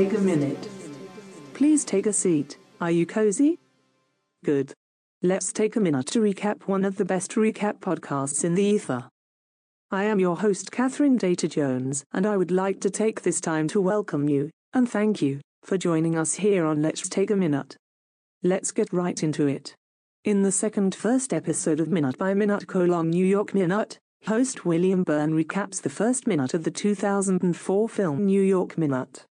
Take a minute. Please take a seat. Are you cozy? Good. Let's take a minute to recap one of the best recap podcasts in the ether. I am your host, Catherine Data Jones, and I would like to take this time to welcome you and thank you for joining us here on Let's Take a Minute. Let's get right into it. In the second first episode of Minute by Minute colon New York Minute, host William Byrne recaps the first minute of the 2004 film New York Minute.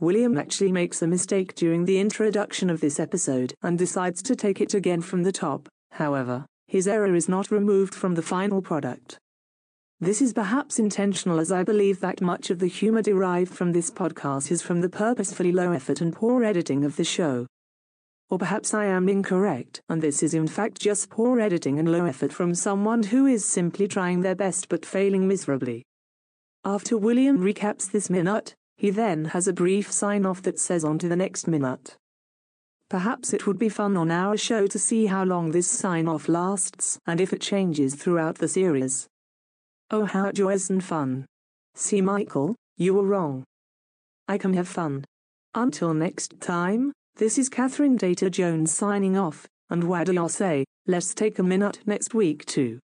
William actually makes a mistake during the introduction of this episode and decides to take it again from the top, however, his error is not removed from the final product. This is perhaps intentional as I believe that much of the humor derived from this podcast is from the purposefully low effort and poor editing of the show. Or perhaps I am incorrect, and this is in fact just poor editing and low effort from someone who is simply trying their best but failing miserably. After William recaps this minute, he then has a brief sign off that says on to the next minute. Perhaps it would be fun on our show to see how long this sign off lasts and if it changes throughout the series. Oh, how joyous and fun. See, Michael, you were wrong. I can have fun. Until next time, this is Catherine Data Jones signing off, and what do y'all say? Let's take a minute next week too.